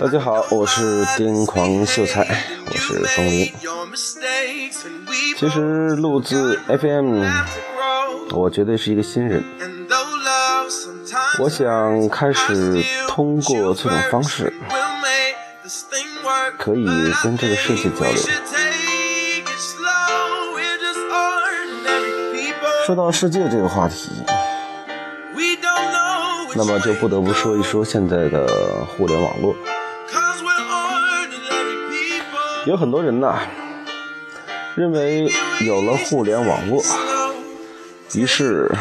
大家好，我是癫狂秀才，我是风铃。其实录制 FM，我绝对是一个新人。我想开始通过这种方式，可以跟这个世界交流。说到世界这个话题，那么就不得不说一说现在的互联网络。有很多人呐，认为有了互联网络，于是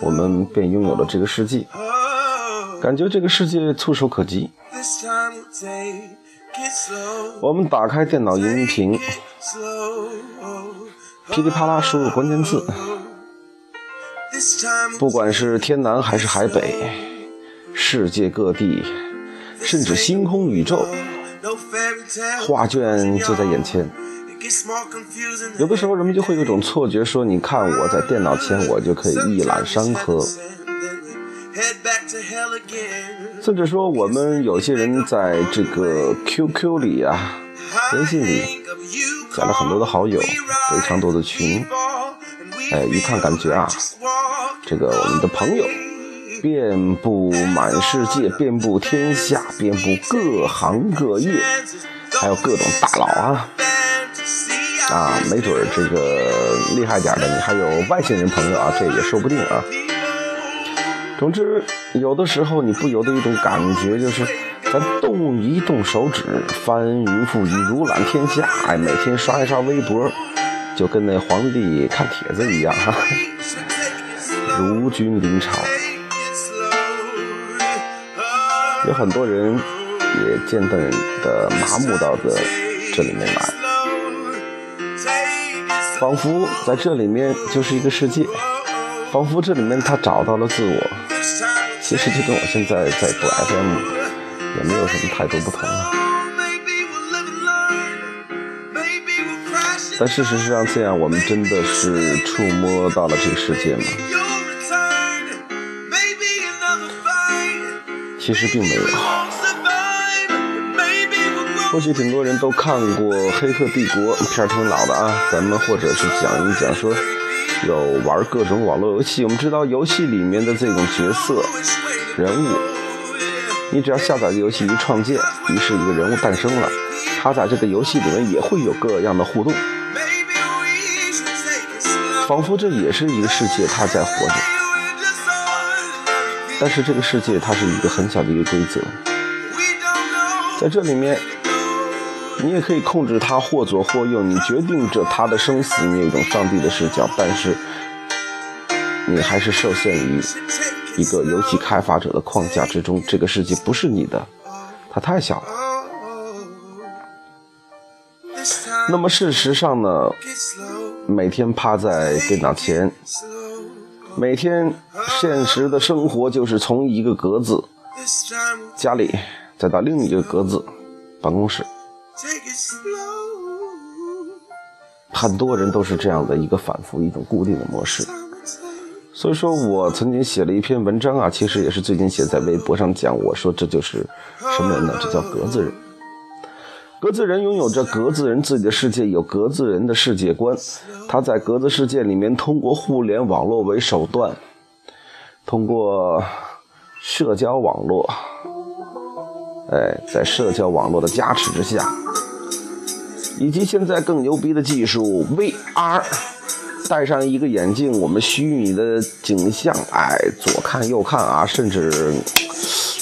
我们便拥有了这个世界，感觉这个世界触手可及。我们打开电脑荧屏，噼里啪啦输入关键字。不管是天南还是海北，世界各地，甚至星空宇宙，画卷就在眼前。有的时候，人们就会有一种错觉，说：“你看我在电脑前，我就可以一览山河。”甚至说，我们有些人在这个 QQ 里啊、微信里加了很多的好友，非常多的群。哎，一看感觉啊，这个我们的朋友遍布满世界，遍布天下，遍布各行各业，还有各种大佬啊啊，没准儿这个厉害点的，你还有外星人朋友啊，这也说不定啊。总之，有的时候你不由得一种感觉，就是咱动一动手指，翻云覆雨，如览天下，哎，每天刷一刷微博。就跟那皇帝看帖子一样，哈，如君临朝。有很多人也渐渐的麻木到的这里面来，仿佛在这里面就是一个世界，仿佛这里面他找到了自我。其实就跟我现在在读 FM 也没有什么太多不同了。但事实上，这样我们真的是触摸到了这个世界吗？其实并没有。或许挺多人都看过《黑客帝国》，片儿挺老的啊。咱们或者是讲一讲，说有玩各种网络游戏。我们知道游戏里面的这种角色人物，你只要下载游戏一创建，于是一个人物诞生了。他在这个游戏里面也会有各样的互动。仿佛这也是一个世界，他在活着。但是这个世界它是一个很小的一个规则，在这里面，你也可以控制它或左或右，你决定着它的生死，你有一种上帝的视角。但是你还是受限于一个游戏开发者的框架之中，这个世界不是你的，它太小了。那么事实上呢？每天趴在电脑前，每天现实的生活就是从一个格子家里，再到另一个格子办公室。很多人都是这样的一个反复，一种固定的模式。所以说我曾经写了一篇文章啊，其实也是最近写在微博上讲，我说这就是什么人呢？这叫格子人。格子人拥有着格子人自己的世界，有格子人的世界观。他在格子世界里面，通过互联网络为手段，通过社交网络，哎，在社交网络的加持之下，以及现在更牛逼的技术 VR，戴上一个眼镜，我们虚拟的景象，哎，左看右看啊，甚至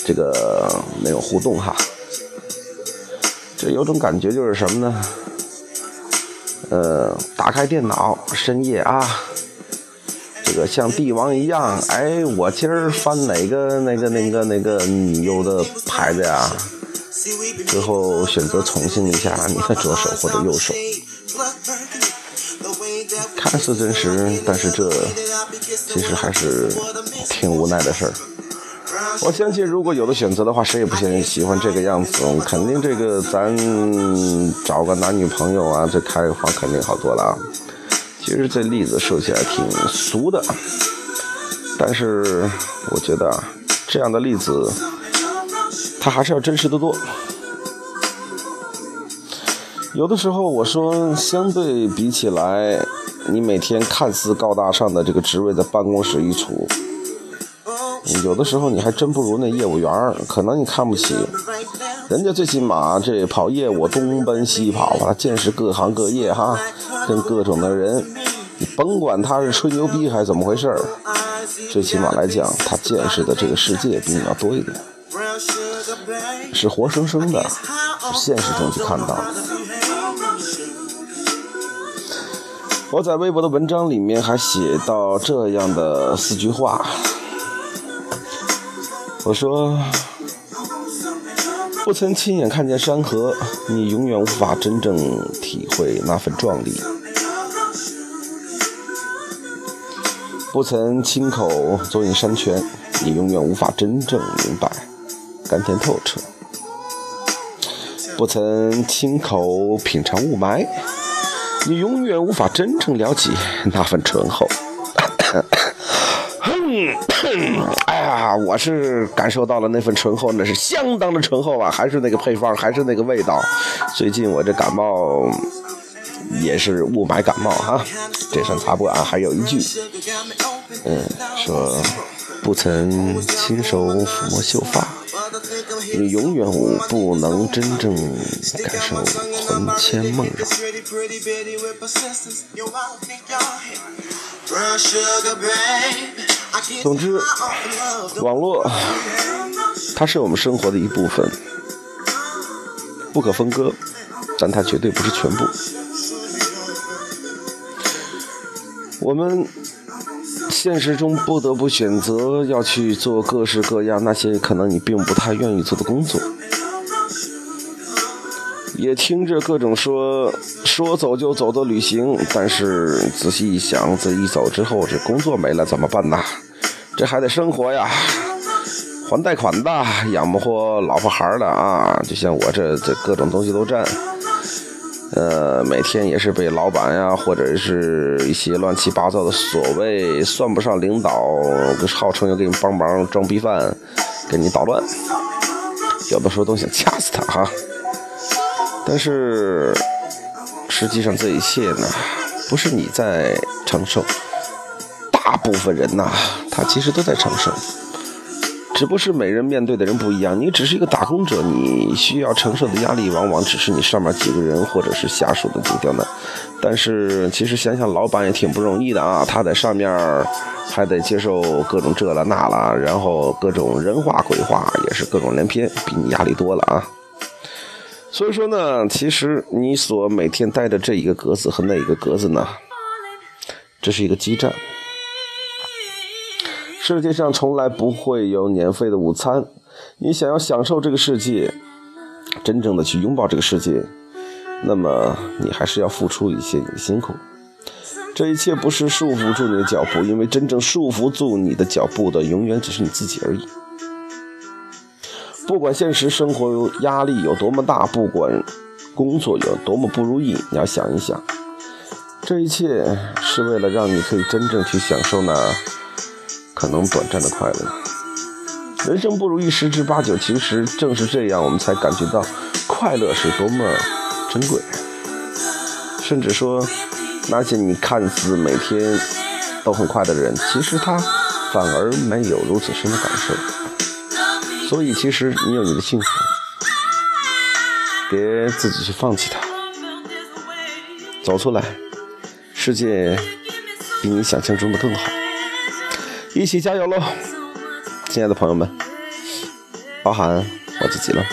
这个没有互动哈。这有种感觉就是什么呢？呃，打开电脑，深夜啊，这个像帝王一样，哎，我今儿翻哪个那个那个那个女优的牌子呀？最后选择宠幸一下你的左手或者右手，看似真实，但是这其实还是挺无奈的事儿。我相信，如果有的选择的话，谁也不喜喜欢这个样子。肯定这个咱找个男女朋友啊，这开个房肯定好多了。其实这例子说起来挺俗的，但是我觉得啊，这样的例子，它还是要真实的多。有的时候我说，相对比起来，你每天看似高大上的这个职位，在办公室一处，有的时候你还真不如那业务员儿。可能你看不起人家，最起码这跑业务东奔西跑啊，见识各行各业哈，跟各种的人。你甭管他是吹牛逼还是怎么回事儿，最起码来讲，他见识的这个世界比你要多一点，是活生生的，是现实中去看到的。我在微博的文章里面还写到这样的四句话，我说：不曾亲眼看见山河，你永远无法真正体会那份壮丽。不曾亲口走进山泉，你永远无法真正明白甘甜透彻；不曾亲口品尝雾霾，你永远无法真正了解那份醇厚。嗯哎呀，我是感受到了那份醇厚，那是相当的醇厚啊！还是那个配方，还是那个味道。最近我这感冒。也是雾霾感冒哈，这算擦不完。还有一句，嗯，说不曾亲手抚摸秀发，你永远不能真正感受魂牵梦绕。总之，网络它是我们生活的一部分，不可分割，但它绝对不是全部。我们现实中不得不选择要去做各式各样那些可能你并不太愿意做的工作，也听着各种说说走就走的旅行，但是仔细一想，这一走之后，这工作没了怎么办呢？这还得生活呀，还贷款的，养不活老婆孩的啊！就像我这这各种东西都占。呃，每天也是被老板呀，或者是一些乱七八糟的所谓算不上领导，号称要给你帮忙装逼犯，给你捣乱，有的时候都想掐死他哈。但是实际上这一切呢，不是你在承受，大部分人呐，他其实都在承受。只不过是每人面对的人不一样，你只是一个打工者，你需要承受的压力往往只是你上面几个人或者是下属的顶刁难。但是其实想想，老板也挺不容易的啊，他在上面还得接受各种这了那了，然后各种人话鬼话，也是各种连篇，比你压力多了啊。所以说呢，其实你所每天待的这一个格子和那一个格子呢，这是一个基站。世界上从来不会有免费的午餐。你想要享受这个世界，真正的去拥抱这个世界，那么你还是要付出一些你的辛苦。这一切不是束缚住你的脚步，因为真正束缚住你的脚步的，永远只是你自己而已。不管现实生活压力有多么大，不管工作有多么不如意，你要想一想，这一切是为了让你可以真正去享受那。可能短暂的快乐，人生不如意十之八九。其实正是这样，我们才感觉到快乐是多么珍贵。甚至说，那些你看似每天都很快的人，其实他反而没有如此深的感受。所以，其实你有你的幸福，别自己去放弃它。走出来，世界比你想象中的更好。一起加油喽，亲爱的朋友们，包含我自己了。